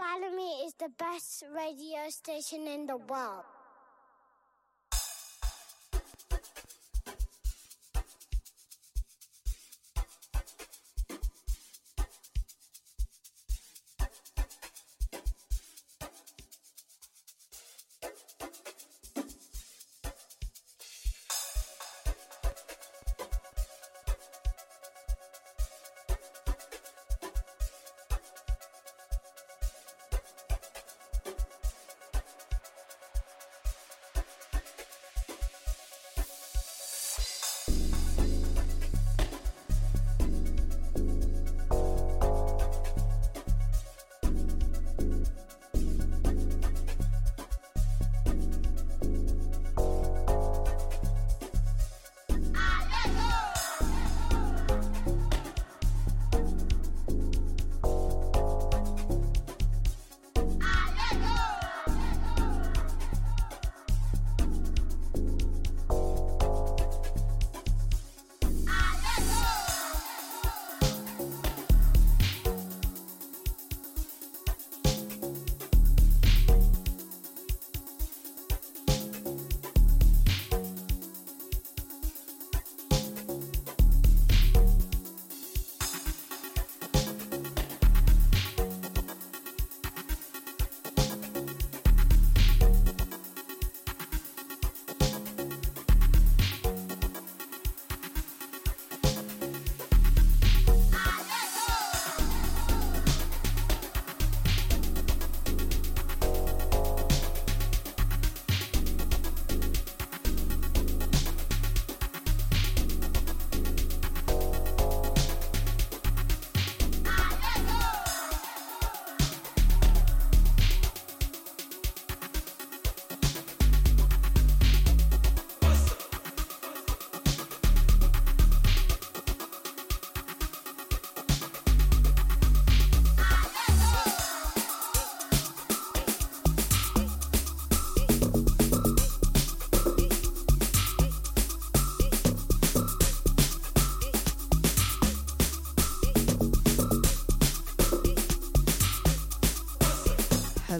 Balamii is the best radio station in the world.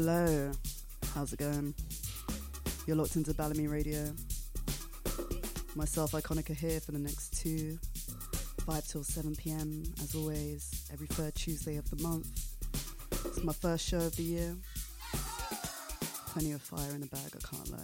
Hello, how's it going? You're locked into Balamii Radio. Myself, Ikonika, here for the next two, 5 till 7 pm, as always, every third Tuesday of the month. It's my first show of the year. Plenty of fire in the bag, I can't lie.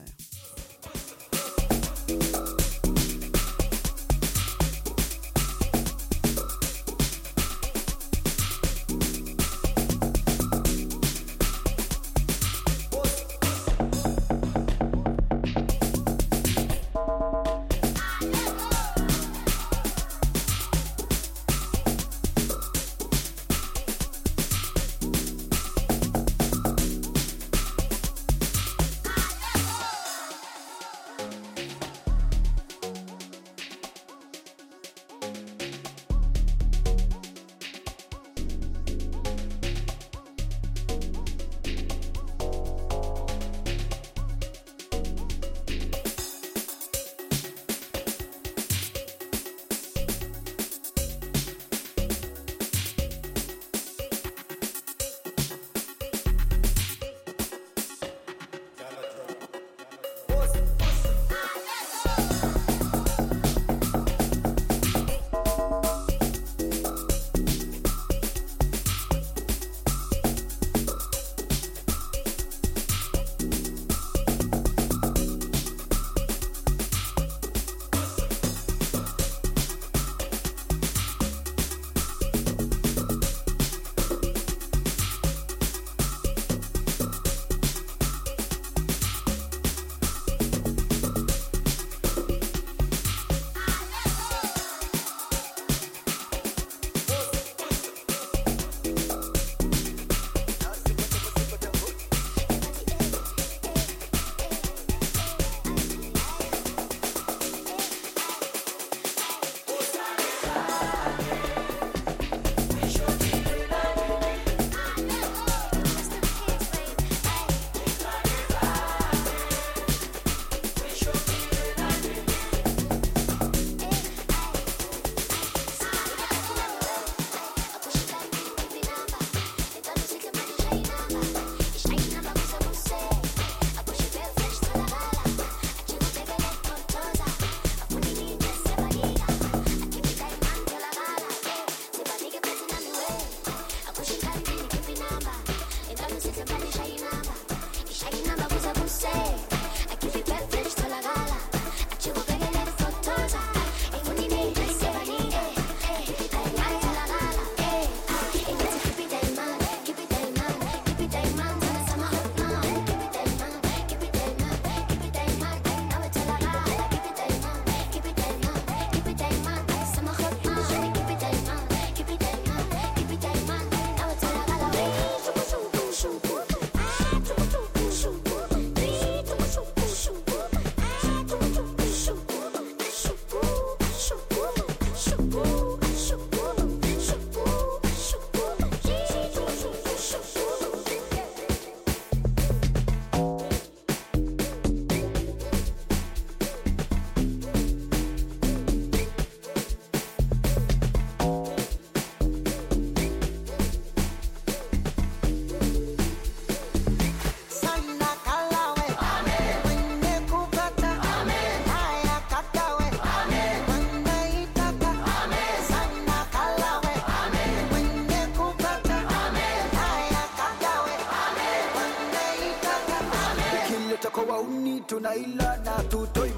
Tunaila na tutoi mbuni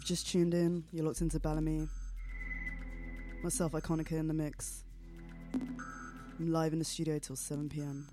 you've just tuned in, you're locked into Balamii. Myself, Ikonika, in the mix. I'm live in the studio till 7 pm.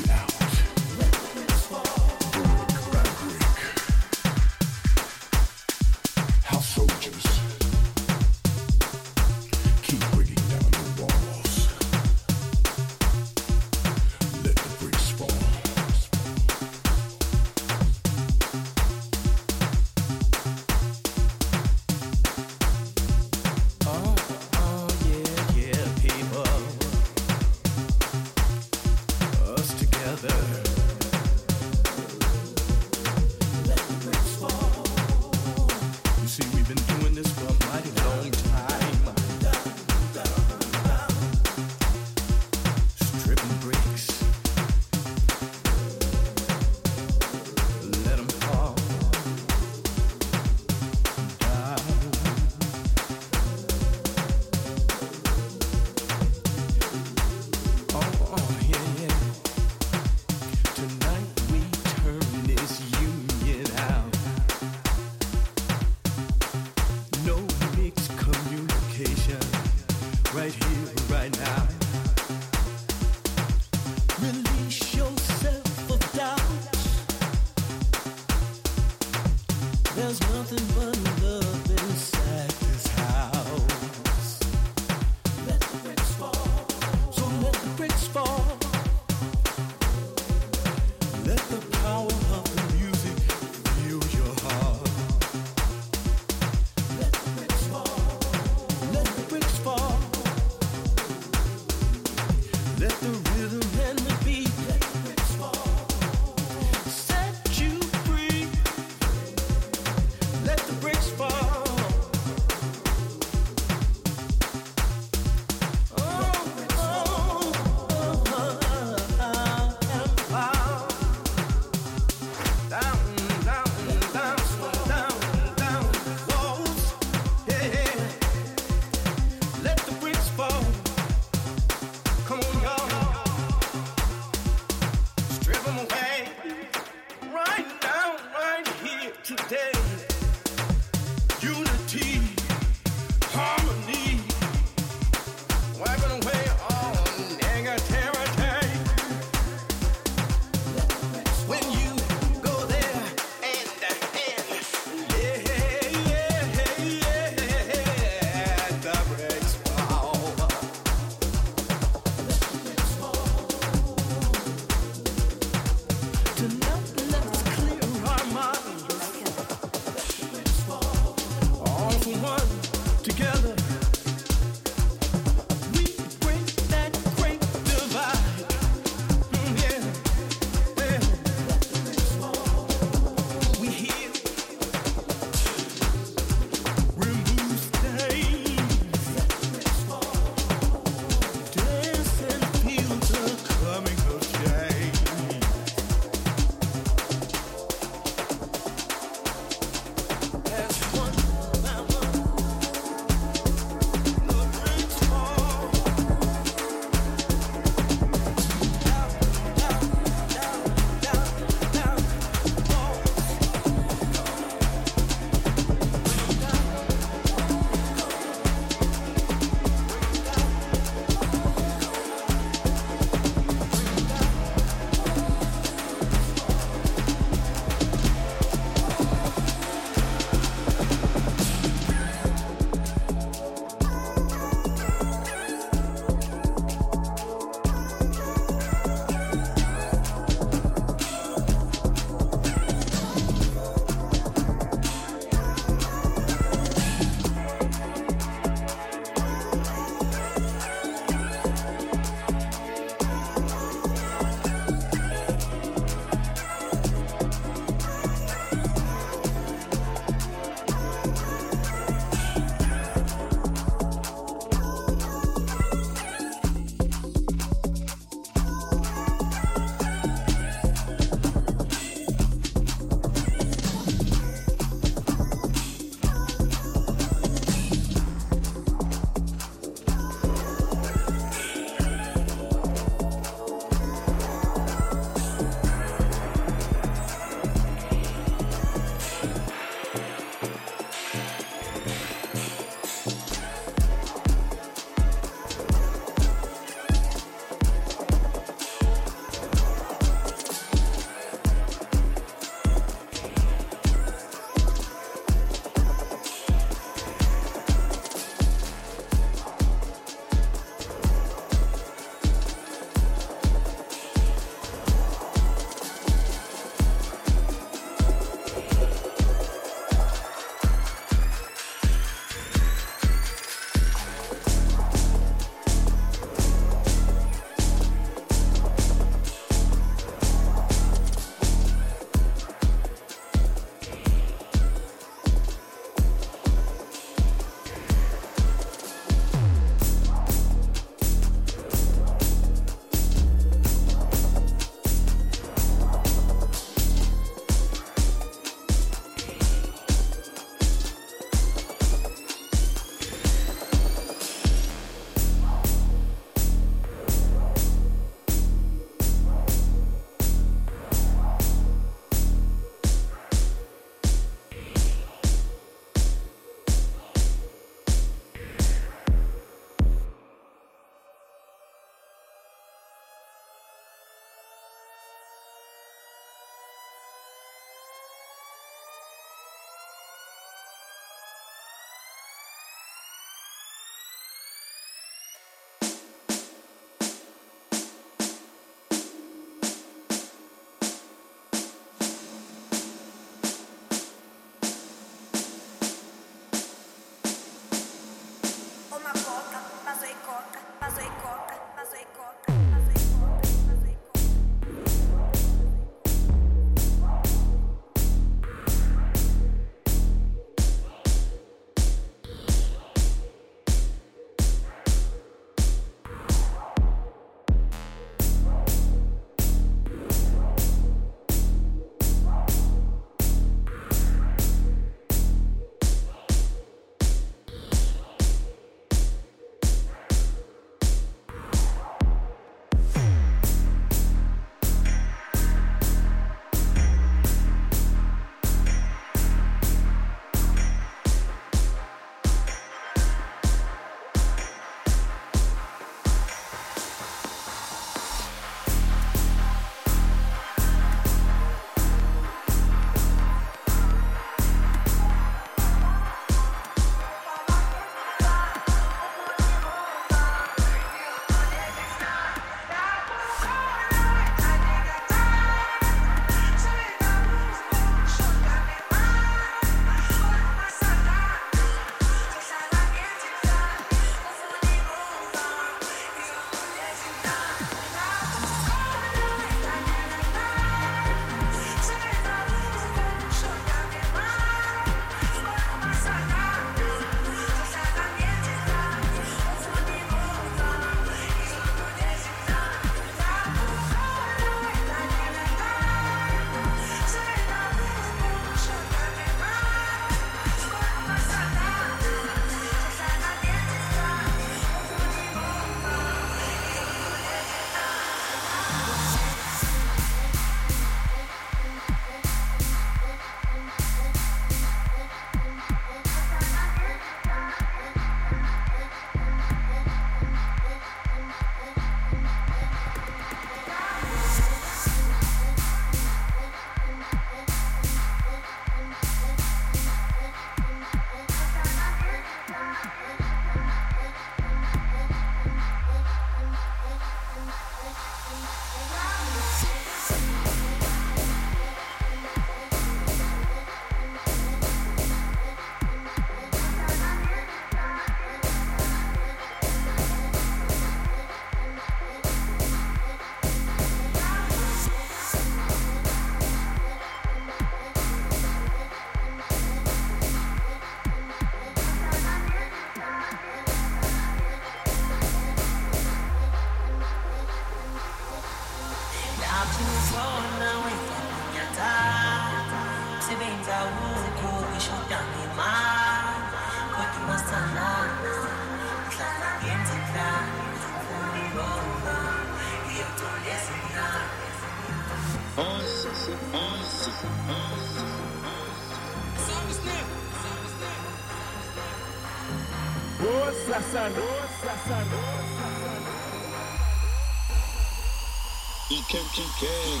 E quem te quer, quem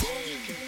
quer, quem quer.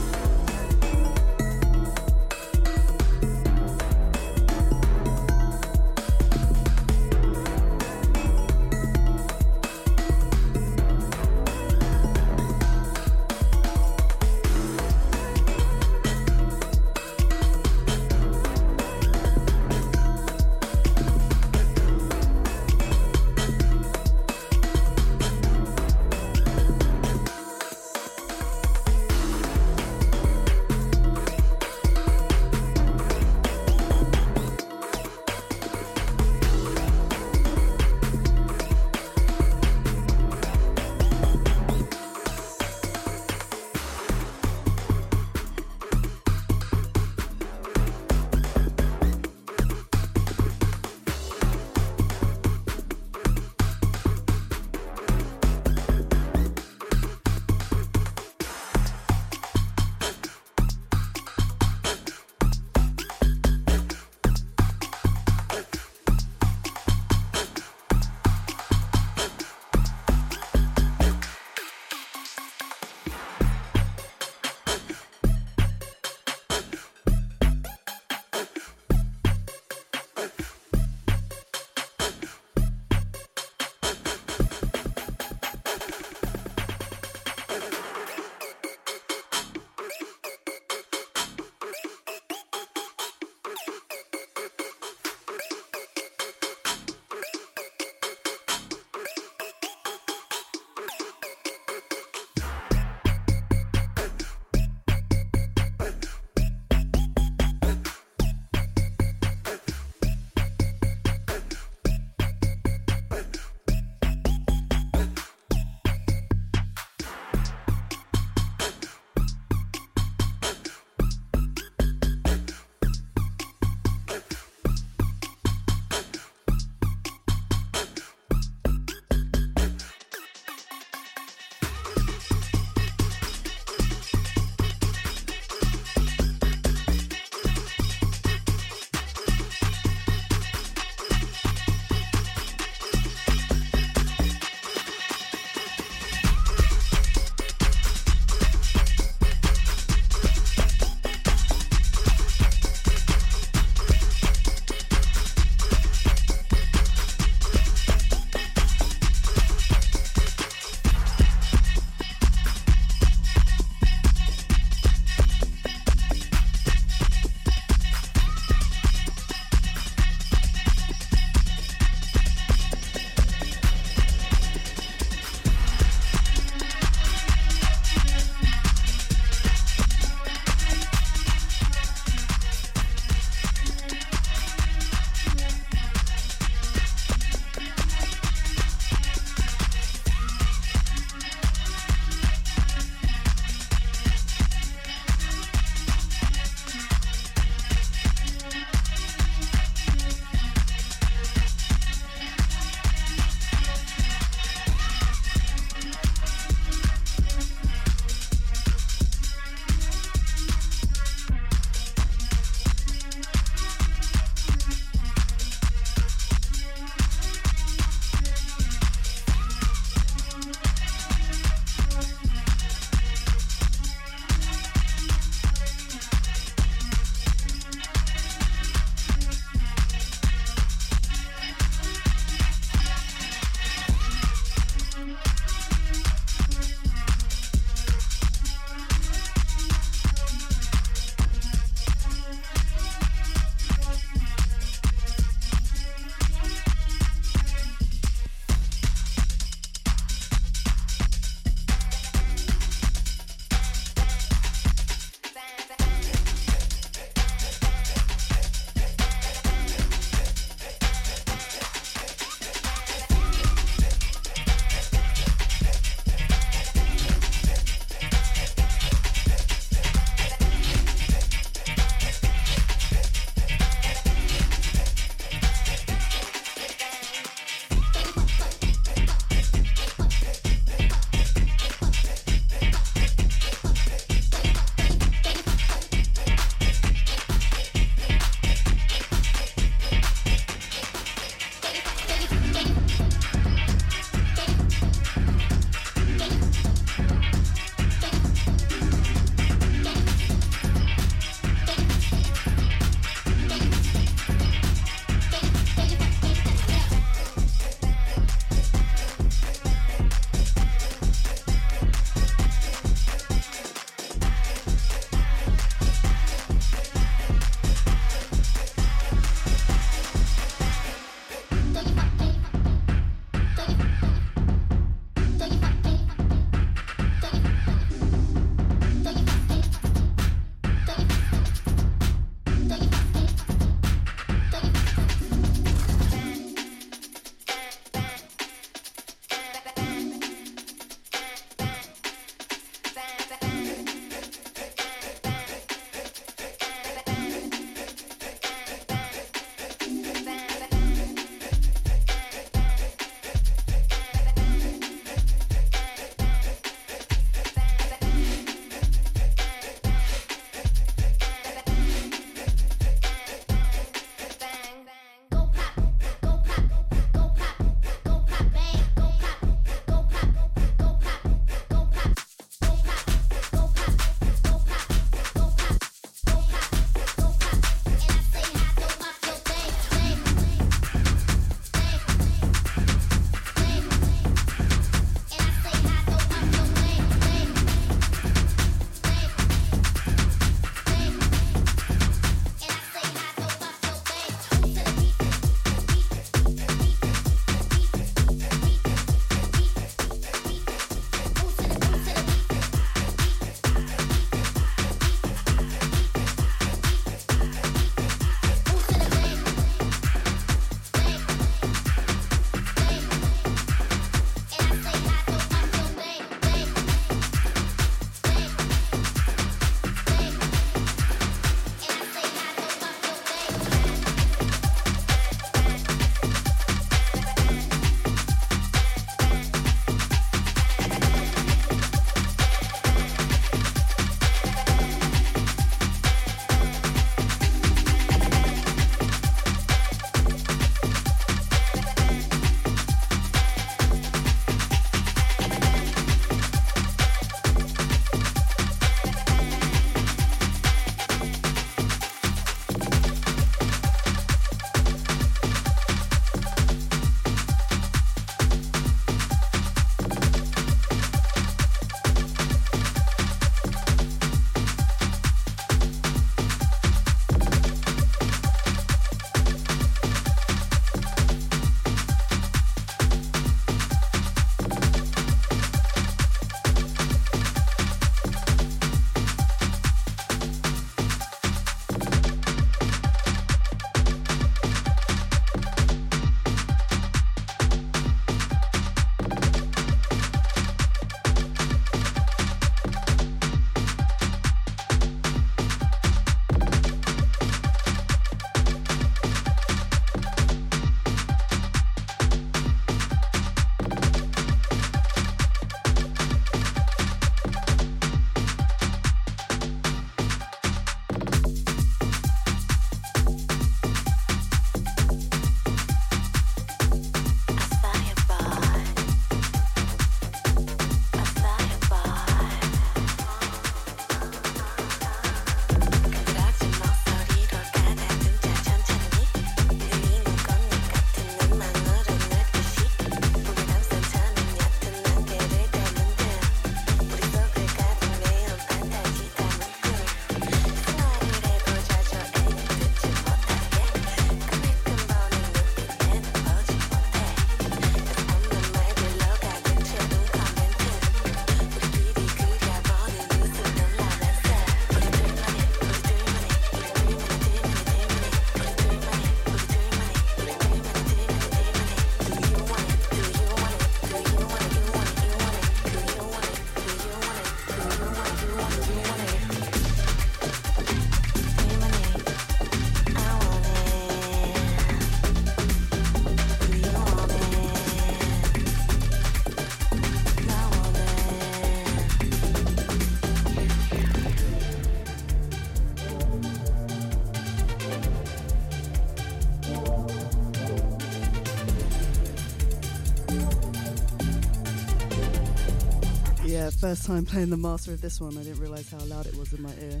First time playing the master of this one. I didn't realize how loud it was in my ear.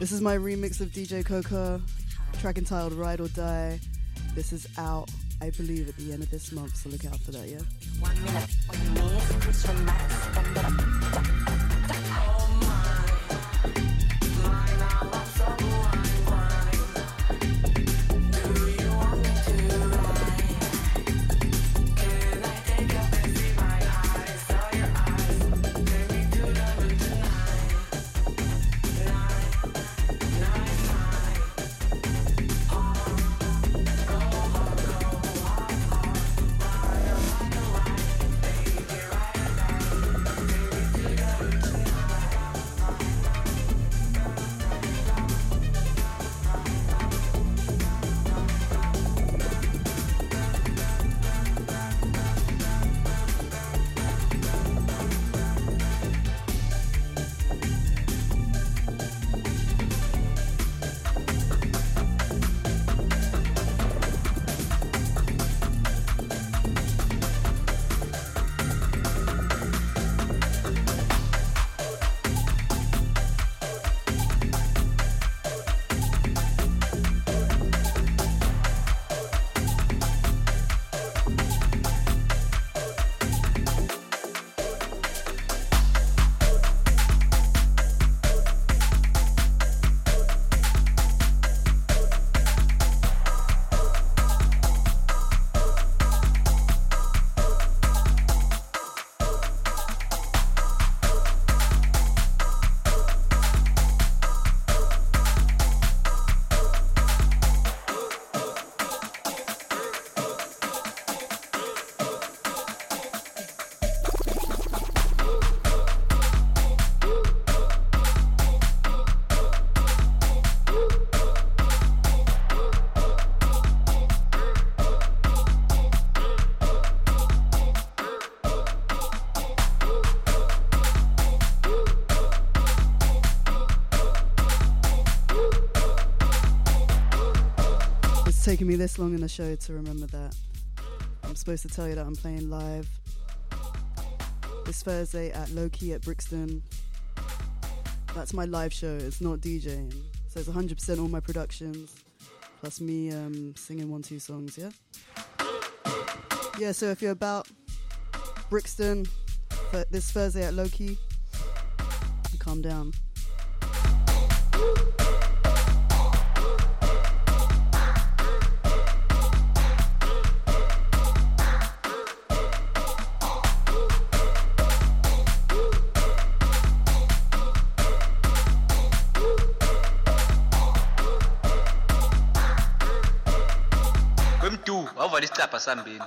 This is my remix of DJ Coca, track entitled Ride or Die. This is out, I believe, at the end of this month, so look out for that, yeah? Me this long in the show to remember that. I'm supposed to tell you that I'm playing live this Thursday at Low Key at Brixton. That's my live show, it's not DJing. So it's 100% all my productions, plus me um, singing one, two songs, yeah? Yeah, so if you're about Brixton th- this Thursday at Low Key, calm down. dhambi.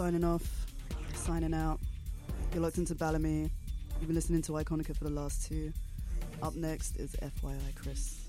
Signing off, signing out. You're locked into Balamii. You've been listening to Ikonika for the last two. Up next is FYI Chris.